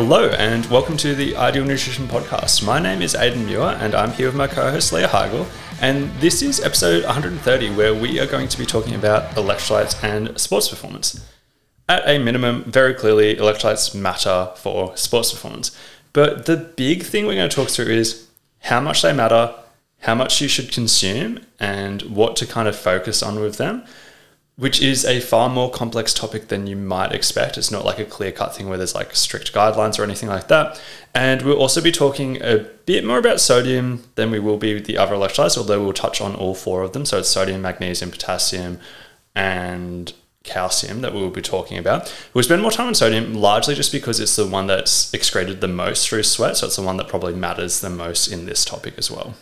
Hello, and welcome to the Ideal Nutrition Podcast. My name is Aidan Muir, and I'm here with my co host Leah Higl. And this is episode 130, where we are going to be talking about electrolytes and sports performance. At a minimum, very clearly, electrolytes matter for sports performance. But the big thing we're going to talk through is how much they matter, how much you should consume, and what to kind of focus on with them which is a far more complex topic than you might expect. It's not like a clear cut thing where there's like strict guidelines or anything like that. And we'll also be talking a bit more about sodium than we will be with the other electrolytes, although we'll touch on all four of them. So it's sodium, magnesium, potassium, and calcium that we will be talking about. We'll spend more time on sodium largely just because it's the one that's excreted the most through sweat. So it's the one that probably matters the most in this topic as well.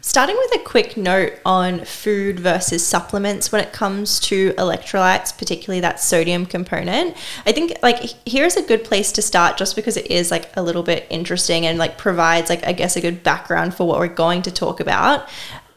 Starting with a quick note on food versus supplements when it comes to electrolytes, particularly that sodium component. I think like here's a good place to start just because it is like a little bit interesting and like provides like I guess a good background for what we're going to talk about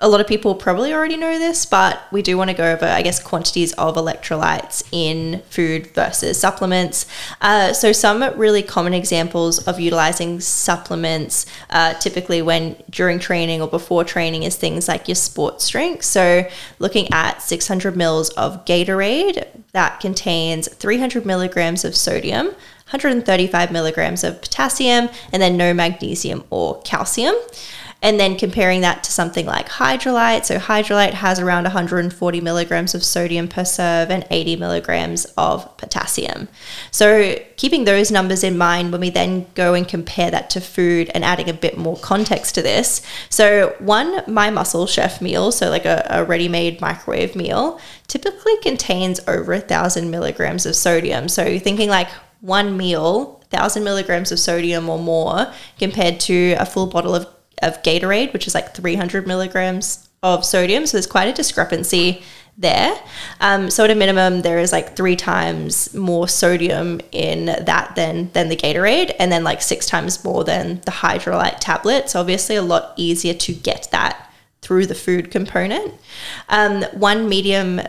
a lot of people probably already know this, but we do want to go over, I guess, quantities of electrolytes in food versus supplements. Uh, so, some really common examples of utilizing supplements, uh, typically when during training or before training, is things like your sports drink. So, looking at 600 mils of Gatorade that contains 300 milligrams of sodium. 135 milligrams of potassium and then no magnesium or calcium and then comparing that to something like Hydralyte. So Hydralyte has around 140 milligrams of sodium per serve and 80 milligrams of potassium. So keeping those numbers in mind when we then go and compare that to food and adding a bit more context to this. So one My Muscle Chef meal, so like a, a ready-made microwave meal, typically contains over a thousand milligrams of sodium. So thinking like one meal, thousand milligrams of sodium or more compared to a full bottle of of Gatorade, which is like 300 milligrams of sodium. So there's quite a discrepancy there. Um, so at a minimum, there is like three times more sodium in that than than the Gatorade, and then like six times more than the Hydralyte tablet. So obviously, a lot easier to get that through the food component. Um, one medium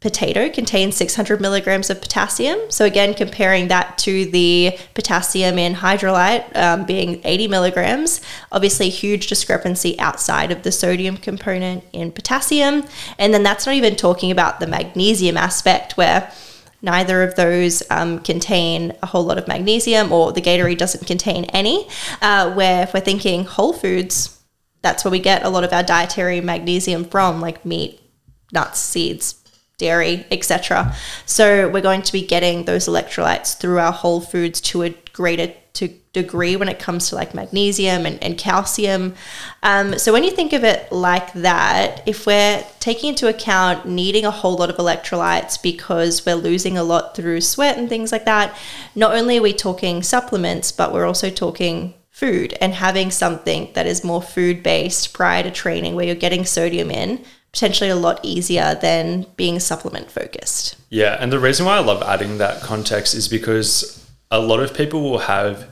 potato contains 600 milligrams of potassium. So, again, comparing that to the potassium in Hydralyte um, being 80 milligrams, obviously, huge discrepancy outside of the sodium component in potassium. And then that's not even talking about the magnesium aspect where neither of those um, contain a whole lot of magnesium or the Gatorade doesn't contain any. Uh, where if we're thinking whole foods, that's where we get a lot of our dietary magnesium from, like meat, nuts, seeds, dairy, etc. So we're going to be getting those electrolytes through our whole foods to a greater to degree when it comes to like magnesium and, and calcium. Um, so when you think of it like that, if we're taking into account needing a whole lot of electrolytes because we're losing a lot through sweat and things like that, not only are we talking supplements, but we're also talking food and having something that is more food based prior to training where you're getting sodium in potentially a lot easier than being supplement focused. Yeah, and the reason why I love adding that context is because a lot of people will have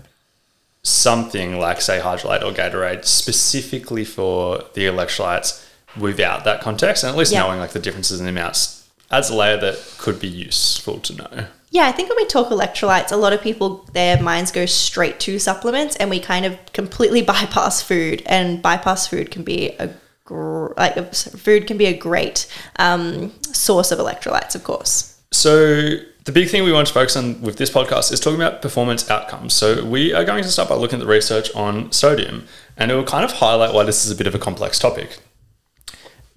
something like say Hydralyte or Gatorade specifically for the electrolytes without that context and at least yeah. knowing like the differences in the amounts adds a layer that could be useful to know. Yeah, I think when we talk electrolytes, a lot of people their minds go straight to supplements and we kind of completely bypass food and bypass food can be a gr- like food can be a great um, source of electrolytes, of course. So the big thing we want to focus on with this podcast is talking about performance outcomes. So we are going to start by looking at the research on sodium, and it will kind of highlight why this is a bit of a complex topic.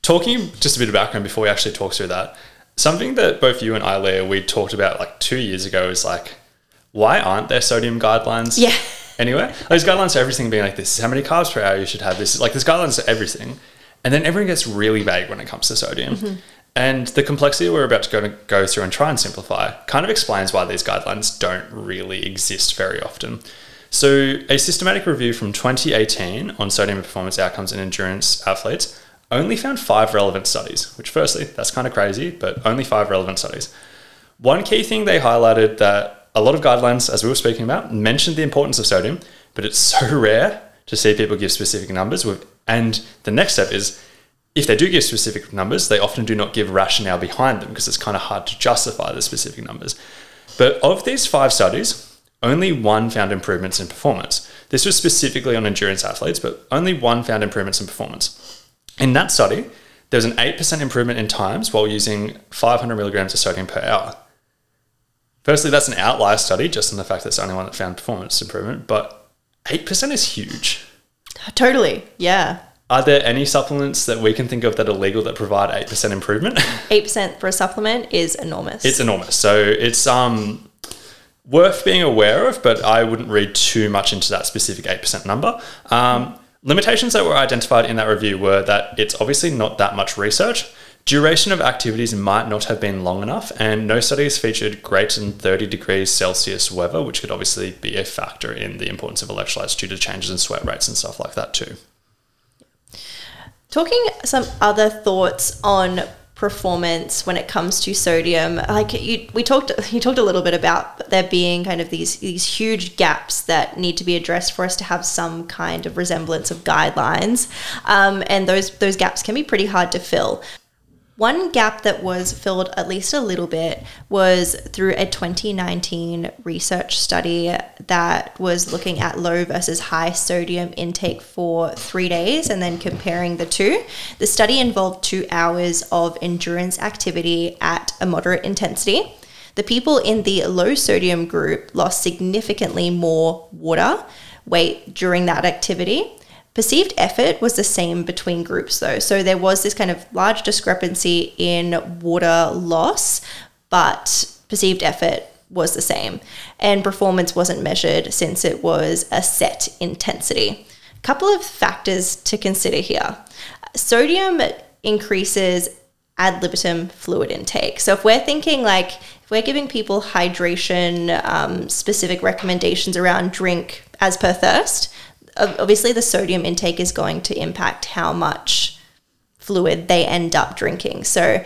Talking just a bit of background before we actually talk through that, something that both you and I, Leah, we talked about like two years ago is like, why aren't there sodium guidelines? Yeah. Anyway, there's guidelines for everything being like this is how many carbs per hour you should have. This is like there's guidelines for everything. And then everyone gets really vague when it comes to sodium. Mm-hmm. And the complexity we're about to go, to go through and try and simplify kind of explains why these guidelines don't really exist very often. So, a systematic review from 2018 on sodium performance outcomes in endurance athletes only found five relevant studies, which, firstly, that's kind of crazy, but only five relevant studies. One key thing they highlighted that a lot of guidelines, as we were speaking about, mentioned the importance of sodium, but it's so rare to see people give specific numbers with and the next step is if they do give specific numbers, they often do not give rationale behind them because it's kind of hard to justify the specific numbers. But of these five studies, only one found improvements in performance. This was specifically on endurance athletes, but only one found improvements in performance. In that study, there was an 8% improvement in times while using 500 milligrams of sodium per hour. Firstly, that's an outlier study, just in the fact that it's the only one that found performance improvement, but 8% is huge. Totally. Yeah. Are there any supplements that we can think of that are legal that provide 8% improvement? 8% for a supplement is enormous. it's enormous. So it's um, worth being aware of, but I wouldn't read too much into that specific 8% number. Um, limitations that were identified in that review were that it's obviously not that much research. Duration of activities might not have been long enough, and no studies featured greater than 30 degrees Celsius weather, which could obviously be a factor in the importance of electrolytes due to changes in sweat rates and stuff like that, too. Talking some other thoughts on performance when it comes to sodium like you we talked you talked a little bit about there being kind of these these huge gaps that need to be addressed for us to have some kind of resemblance of guidelines um, and those those gaps can be pretty hard to fill one gap that was filled at least a little bit was through a 2019 research study that was looking at low versus high sodium intake for three days and then comparing the two. The study involved two hours of endurance activity at a moderate intensity. The people in the low sodium group lost significantly more water weight during that activity Perceived effort was the same between groups though. So there was this kind of large discrepancy in water loss, but perceived effort was the same. And performance wasn't measured since it was a set intensity. A couple of factors to consider here. Sodium increases ad libitum fluid intake. So if we're thinking like, if we're giving people hydration um, specific recommendations around drink as per thirst, obviously the sodium intake is going to impact how much fluid they end up drinking. So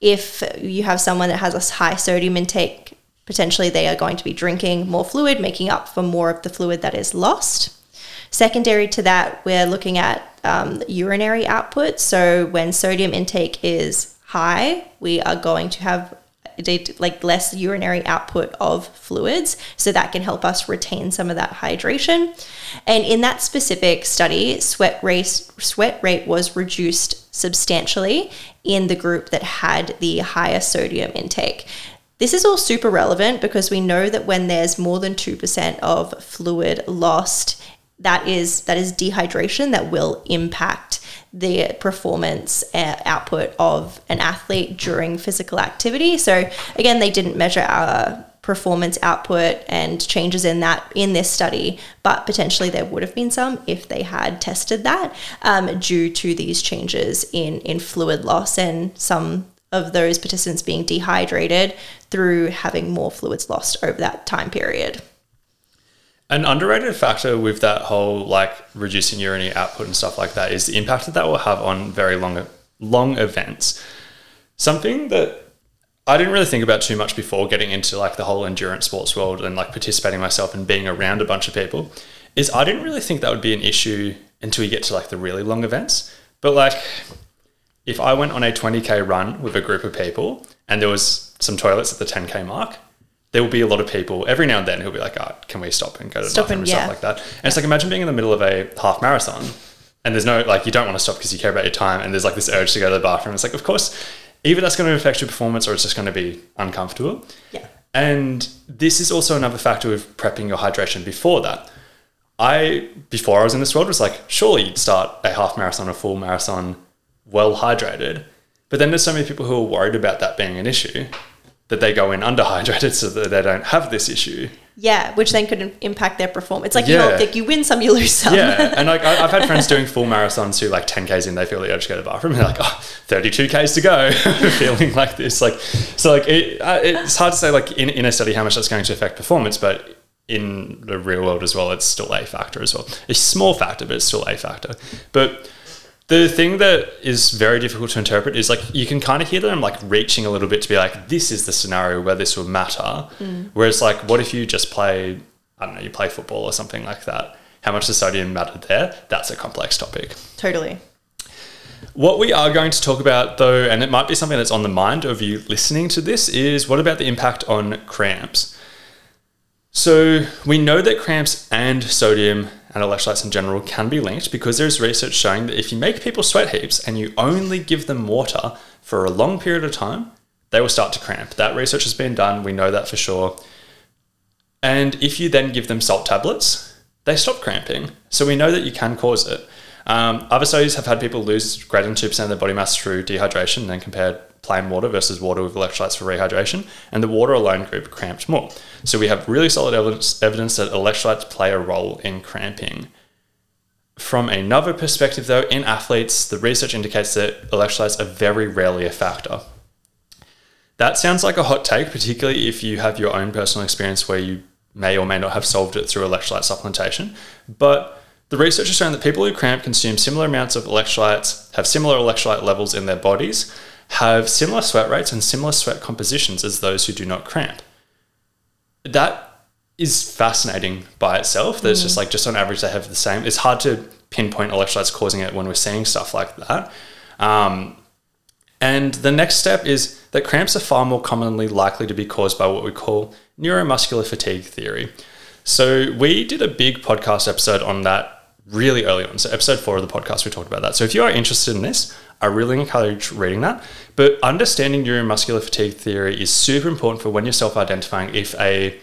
if you have someone that has a high sodium intake, potentially they are going to be drinking more fluid, making up for more of the fluid that is lost. Secondary to that, we're looking at um, urinary output. So when sodium intake is high, we are going to have like less urinary output of fluids so that can help us retain some of that hydration. And in that specific study sweat rate sweat rate was reduced substantially in the group that had the higher sodium intake. This is all super relevant because we know that when there's more than 2% of fluid lost that is that is dehydration that will impact the performance uh, output of an athlete during physical activity. So again, they didn't measure our performance output and changes in that in this study, but potentially there would have been some if they had tested that um, due to these changes in in fluid loss and some of those participants being dehydrated through having more fluids lost over that time period. An underrated factor with that whole like reducing urinary output and stuff like that is the impact that that will have on very long long events. Something that I didn't really think about too much before getting into like the whole endurance sports world and like participating myself and being around a bunch of people is I didn't really think that would be an issue until you get to like the really long events. But like if I went on a 20k run with a group of people and there was some toilets at the 10k mark, there will be a lot of people every now and then who'll be like, oh, can we stop and go to the bathroom and, yeah. stuff like that? And it's like imagine being in the middle of a half marathon and there's no like you don't want to stop because you care about your time and there's like this urge to go to the bathroom. It's like of course either that's going to affect your performance or it's just going to be uncomfortable. Yeah. And this is also another factor with prepping your hydration before that. I before I was in this world was like, surely you'd start a half marathon, a full marathon well hydrated. But then there's so many people who are worried about that being an issue that they go in underhydrated so that they don't have this issue. Yeah, which then could impact their performance. It's like yeah. you know, like you win some, you lose some. Yeah, and like I've had friends doing full marathons who like 10 k's in, they feel the urge to go to the bathroom. And they're like, oh, 32 k's to go, feeling like this. Like so, like it, uh, it's hard to say like in, in a study how much that's going to affect performance, but in the real world as well, it's still a factor as well. A small factor, but it's still a factor. But the thing that is very difficult to interpret is like you can kind of hear them like reaching a little bit to be like this is the scenario where this would matter. Mm. whereas like what if you just play i don't know you play football or something like that? How much the sodium mattered there? That's a complex topic. Totally. What we are going to talk about though and it might be something that's on the mind of you listening to this is what about the impact on cramps? So we know that cramps and sodium and electrolytes in general can be linked because there's research showing that if you make people sweat heaps and you only give them water for a long period of time, they will start to cramp. That research has been done. We know that for sure. And if you then give them salt tablets, they stop cramping. So we know that you can cause it. Um, other studies have had people lose greater than 2% of their body mass through dehydration and then compared plain water versus water with electrolytes for rehydration. And the water alone group cramped more. So we have really solid evidence, evidence that electrolytes play a role in cramping. From another perspective, though, in athletes, the research indicates that electrolytes are very rarely a factor. That sounds like a hot take, particularly if you have your own personal experience where you may or may not have solved it through electrolyte supplementation. But the research has shown that people who cramp consume similar amounts of electrolytes, have similar electrolyte levels in their bodies, have similar sweat rates and similar sweat compositions as those who do not cramp. That is fascinating by itself. There's just like just on average they have the same. It's hard to pinpoint electrolytes causing it when we're seeing stuff like that. Um, and the next step is that cramps are far more commonly likely to be caused by what we call neuromuscular fatigue theory. So we did a big podcast episode on that really early on. So episode four of the podcast, we talked about that. So if you are interested in this, I really encourage reading that. But understanding neuromuscular fatigue theory is super important for when you're self-identifying if a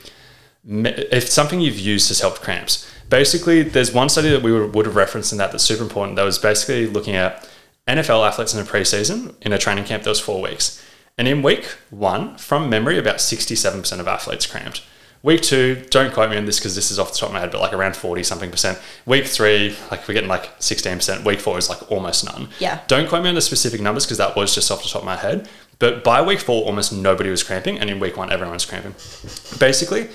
if something you've used has helped cramps. Basically, there's one study that we would have referenced in that that's super important. That was basically looking at NFL athletes in a preseason in a training camp that was four weeks. And in week one, from memory, about 67% of athletes cramped. Week two, don't quote me on this because this is off the top of my head, but like around 40 something percent. Week three, like we're getting like 16%. Week four is like almost none. Yeah. Don't quote me on the specific numbers because that was just off the top of my head. But by week four, almost nobody was cramping. And in week one, everyone's cramping. Basically,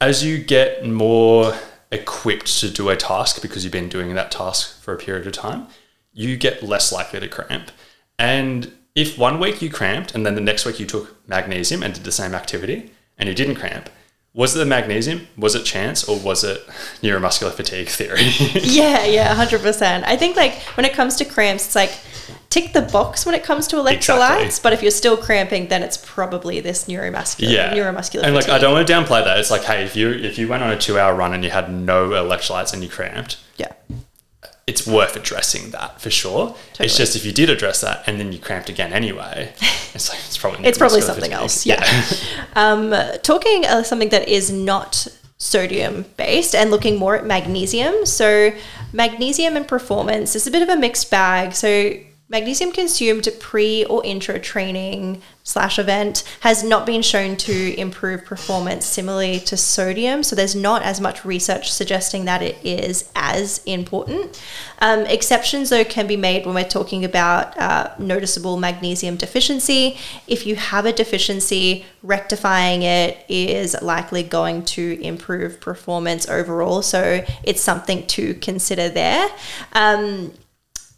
as you get more equipped to do a task because you've been doing that task for a period of time, you get less likely to cramp. And if one week you cramped and then the next week you took magnesium and did the same activity and you didn't cramp, was it the magnesium? Was it chance or was it neuromuscular fatigue theory? Yeah, yeah, hundred percent. I think like when it comes to cramps, it's like tick the box when it comes to electrolytes. Exactly. But if you're still cramping, then it's probably this neuromuscular, yeah, neuromuscular. And like, I don't want to downplay that. It's like, hey, if you if you went on a two hour run and you had no electrolytes and you cramped, Yeah, it's worth addressing that for sure. Totally. It's just if you did address that and then you cramped again anyway, it's like it's probably It's probably something else, yeah. um, talking uh, something that is not sodium based and looking more at magnesium. So, magnesium and performance is a bit of a mixed bag. So, magnesium consumed pre or intra training slash event has not been shown to improve performance similarly to sodium. So, there's not as much research suggesting that it is as important. Um, exceptions, though, can be made when we're talking about uh, noticeable magnesium deficiency. If you have a deficiency, rectifying it is likely going to improve performance overall. So it's something to consider there. Um,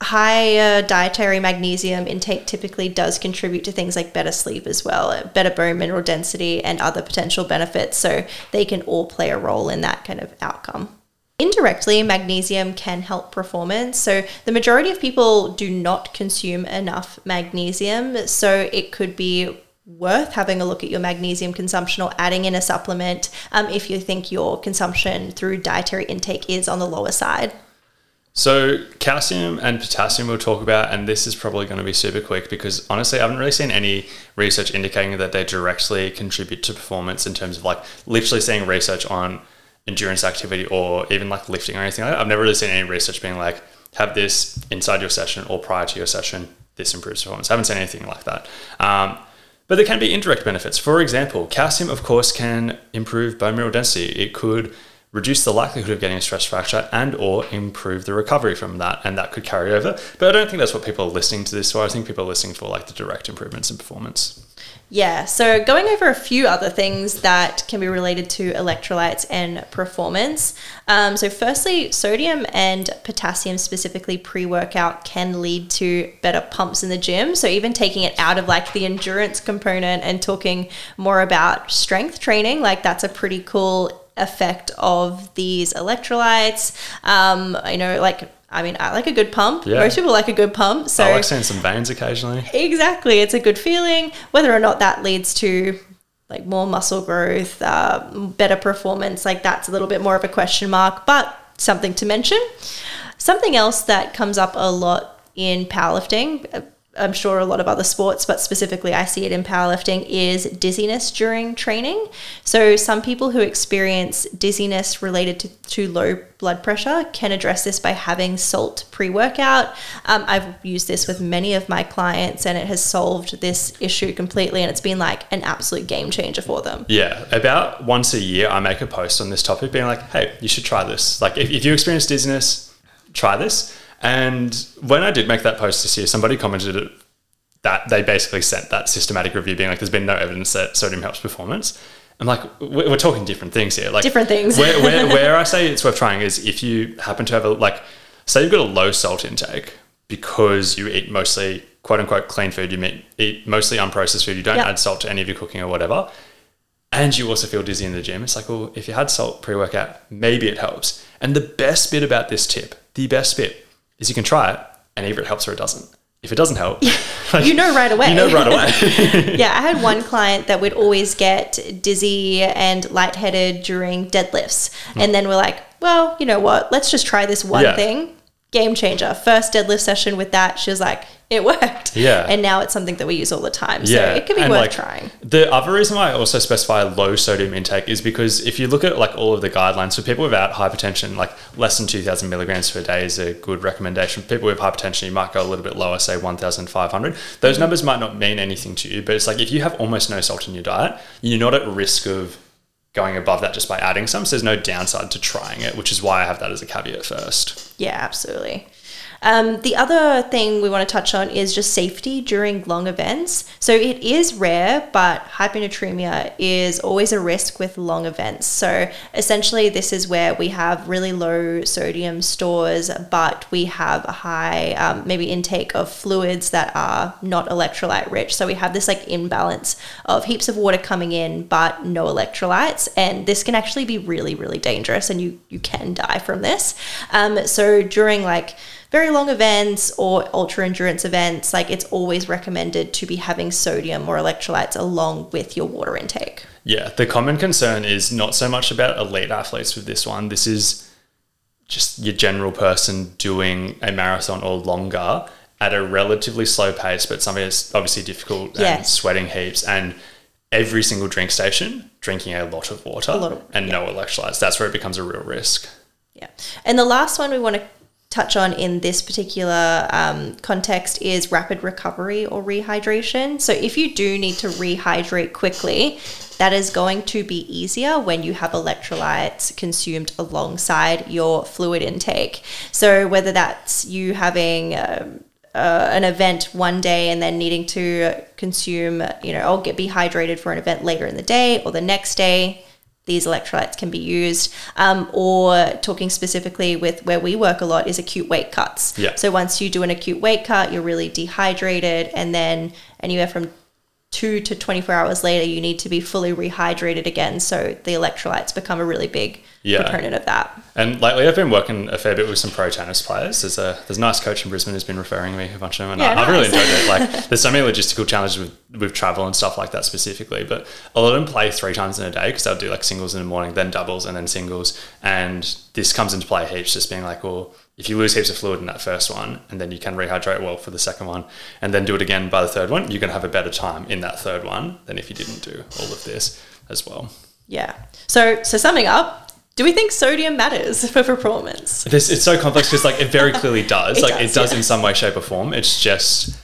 higher dietary magnesium intake typically does contribute to things like better sleep as well, better bone mineral density, and other potential benefits. So they can all play a role in that kind of outcome. Indirectly, magnesium can help performance. So, the majority of people do not consume enough magnesium. So, it could be worth having a look at your magnesium consumption or adding in a supplement um, if you think your consumption through dietary intake is on the lower side. So calcium and potassium we'll talk about, and this is probably going to be super quick because honestly, I haven't really seen any research indicating that they directly contribute to performance in terms of like literally seeing research on endurance activity or even like lifting or anything like that. I've never really seen any research being like have this inside your session or prior to your session. This improves performance. I haven't seen anything like that. Um, but there can be indirect benefits. For example, calcium, of course, can improve bone mineral density. It could reduce the likelihood of getting a stress fracture and or improve the recovery from that and that could carry over but i don't think that's what people are listening to this for i think people are listening for like the direct improvements in performance Yeah, so going over a few other things that can be related to electrolytes and performance. Um, so, firstly, sodium and potassium, specifically pre workout, can lead to better pumps in the gym. So, even taking it out of like the endurance component and talking more about strength training, like that's a pretty cool effect of these electrolytes. Um, you know, like, I mean, I like a good pump. Yeah. Most people like a good pump. So, i like seeing some veins occasionally Exactly. It's a good feeling. Whether or not that leads to like more muscle growth, uh, better performance. Like that's a little bit more of a question mark, but something to mention. Something else that comes up a lot in powerlifting, uh, I'm sure a lot of other sports, but specifically I see it in powerlifting, is dizziness during training. So, some people who experience dizziness related to, to low blood pressure can address this by having salt pre workout. Um, I've used this with many of my clients and it has solved this issue completely. And it's been like an absolute game changer for them. Yeah, about once a year, I make a post on this topic being like, hey, you should try this. Like, if, if you experience dizziness, try this. And when I did make that post this year, somebody commented that they basically sent that systematic review being like, there's been no evidence that sodium helps performance. I'm like, we're talking different things here. Like different things. where, where, where I say it's worth trying is if you happen to have a, like, say you've got a low salt intake because you eat mostly quote unquote clean food, you eat, eat mostly unprocessed food, you don't yep. add salt to any of your cooking or whatever, and you also feel dizzy in the gym. It's like, well, if you had salt pre workout, maybe it helps. And the best bit about this tip, the best bit, is you can try it and either it helps or it doesn't. If it doesn't help, like, you know right away. You know right away. yeah, I had one client that would always get dizzy and lightheaded during deadlifts. Mm. And then we're like, well, you know what? Let's just try this one yeah. thing. Game changer. First deadlift session with that, she was like, it worked. Yeah. And now it's something that we use all the time. So yeah. it can be and worth like, trying. The other reason why I also specify low sodium intake is because if you look at like all of the guidelines for people without hypertension, like less than 2000 milligrams per day is a good recommendation. For people with hypertension, you might go a little bit lower, say 1500. Those numbers might not mean anything to you, but it's like if you have almost no salt in your diet, you're not at risk of going above that just by adding some. So there's no downside to trying it, which is why I have that as a caveat first. Yeah, absolutely. Um, the other thing we want to touch on is just safety during long events. So it is rare, but hyponatremia is always a risk with long events. So essentially, this is where we have really low sodium stores, but we have a high um, maybe intake of fluids that are not electrolyte rich. So we have this like imbalance of heaps of water coming in, but no electrolytes, and this can actually be really, really dangerous, and you you can die from this. Um, so during like very long events or ultra endurance events, like it's always recommended to be having sodium or electrolytes along with your water intake. Yeah, the common concern is not so much about elite athletes with this one. This is just your general person doing a marathon or longer at a relatively slow pace, but something that's obviously difficult yeah. and sweating heaps and every single drink station drinking a lot of water lot of, and yeah. no electrolytes. That's where it becomes a real risk. Yeah. And the last one we want to touch on in this particular um, context is rapid recovery or rehydration. So, if you do need to rehydrate quickly, that is going to be easier when you have electrolytes consumed alongside your fluid intake. So, whether that's you having um, uh, an event one day and then needing to consume, you know, I'll get be hydrated for an event later in the day or the next day, these electrolytes can be used. Um, or talking specifically with where we work a lot is acute weight cuts. Yeah. So once you do an acute weight cut, you're really dehydrated, and then anywhere from two to 24 hours later, you need to be fully rehydrated again. So the electrolytes become a really big yeah. proponent of that. And lately, I've been working a fair bit with some pro tennis players. There's a there's a nice coach in Brisbane who's been referring me a bunch of them, and yeah, I, have really enjoyed it. Like, there's so many logistical challenges with, with travel and stuff like that specifically, but a lot of them play three times in a day because they'll do like singles in the morning, then doubles, and then singles. And this comes into play heaps, just being like, well if you lose heaps of fluid in that first one and then you can rehydrate well for the second one and then do it again by the third one, you're going to have a better time in that third one than if you didn't do all of this as well. Yeah. So, so summing up, do we think sodium matters for performance? This it's so complex because like it very clearly does. it like does, it does yeah. in some way, shape, or form. It's just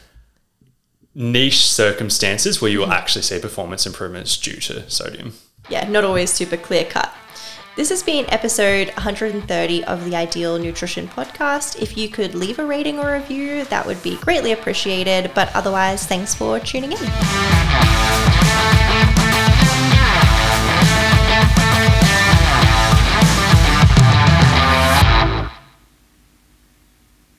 niche circumstances where you will mm-hmm. actually see performance improvements due to sodium. Yeah, not always super clear cut. This has been episode 130 of the Ideal Nutrition Podcast. If you could leave a rating or review, that would be greatly appreciated. But otherwise, thanks for tuning in.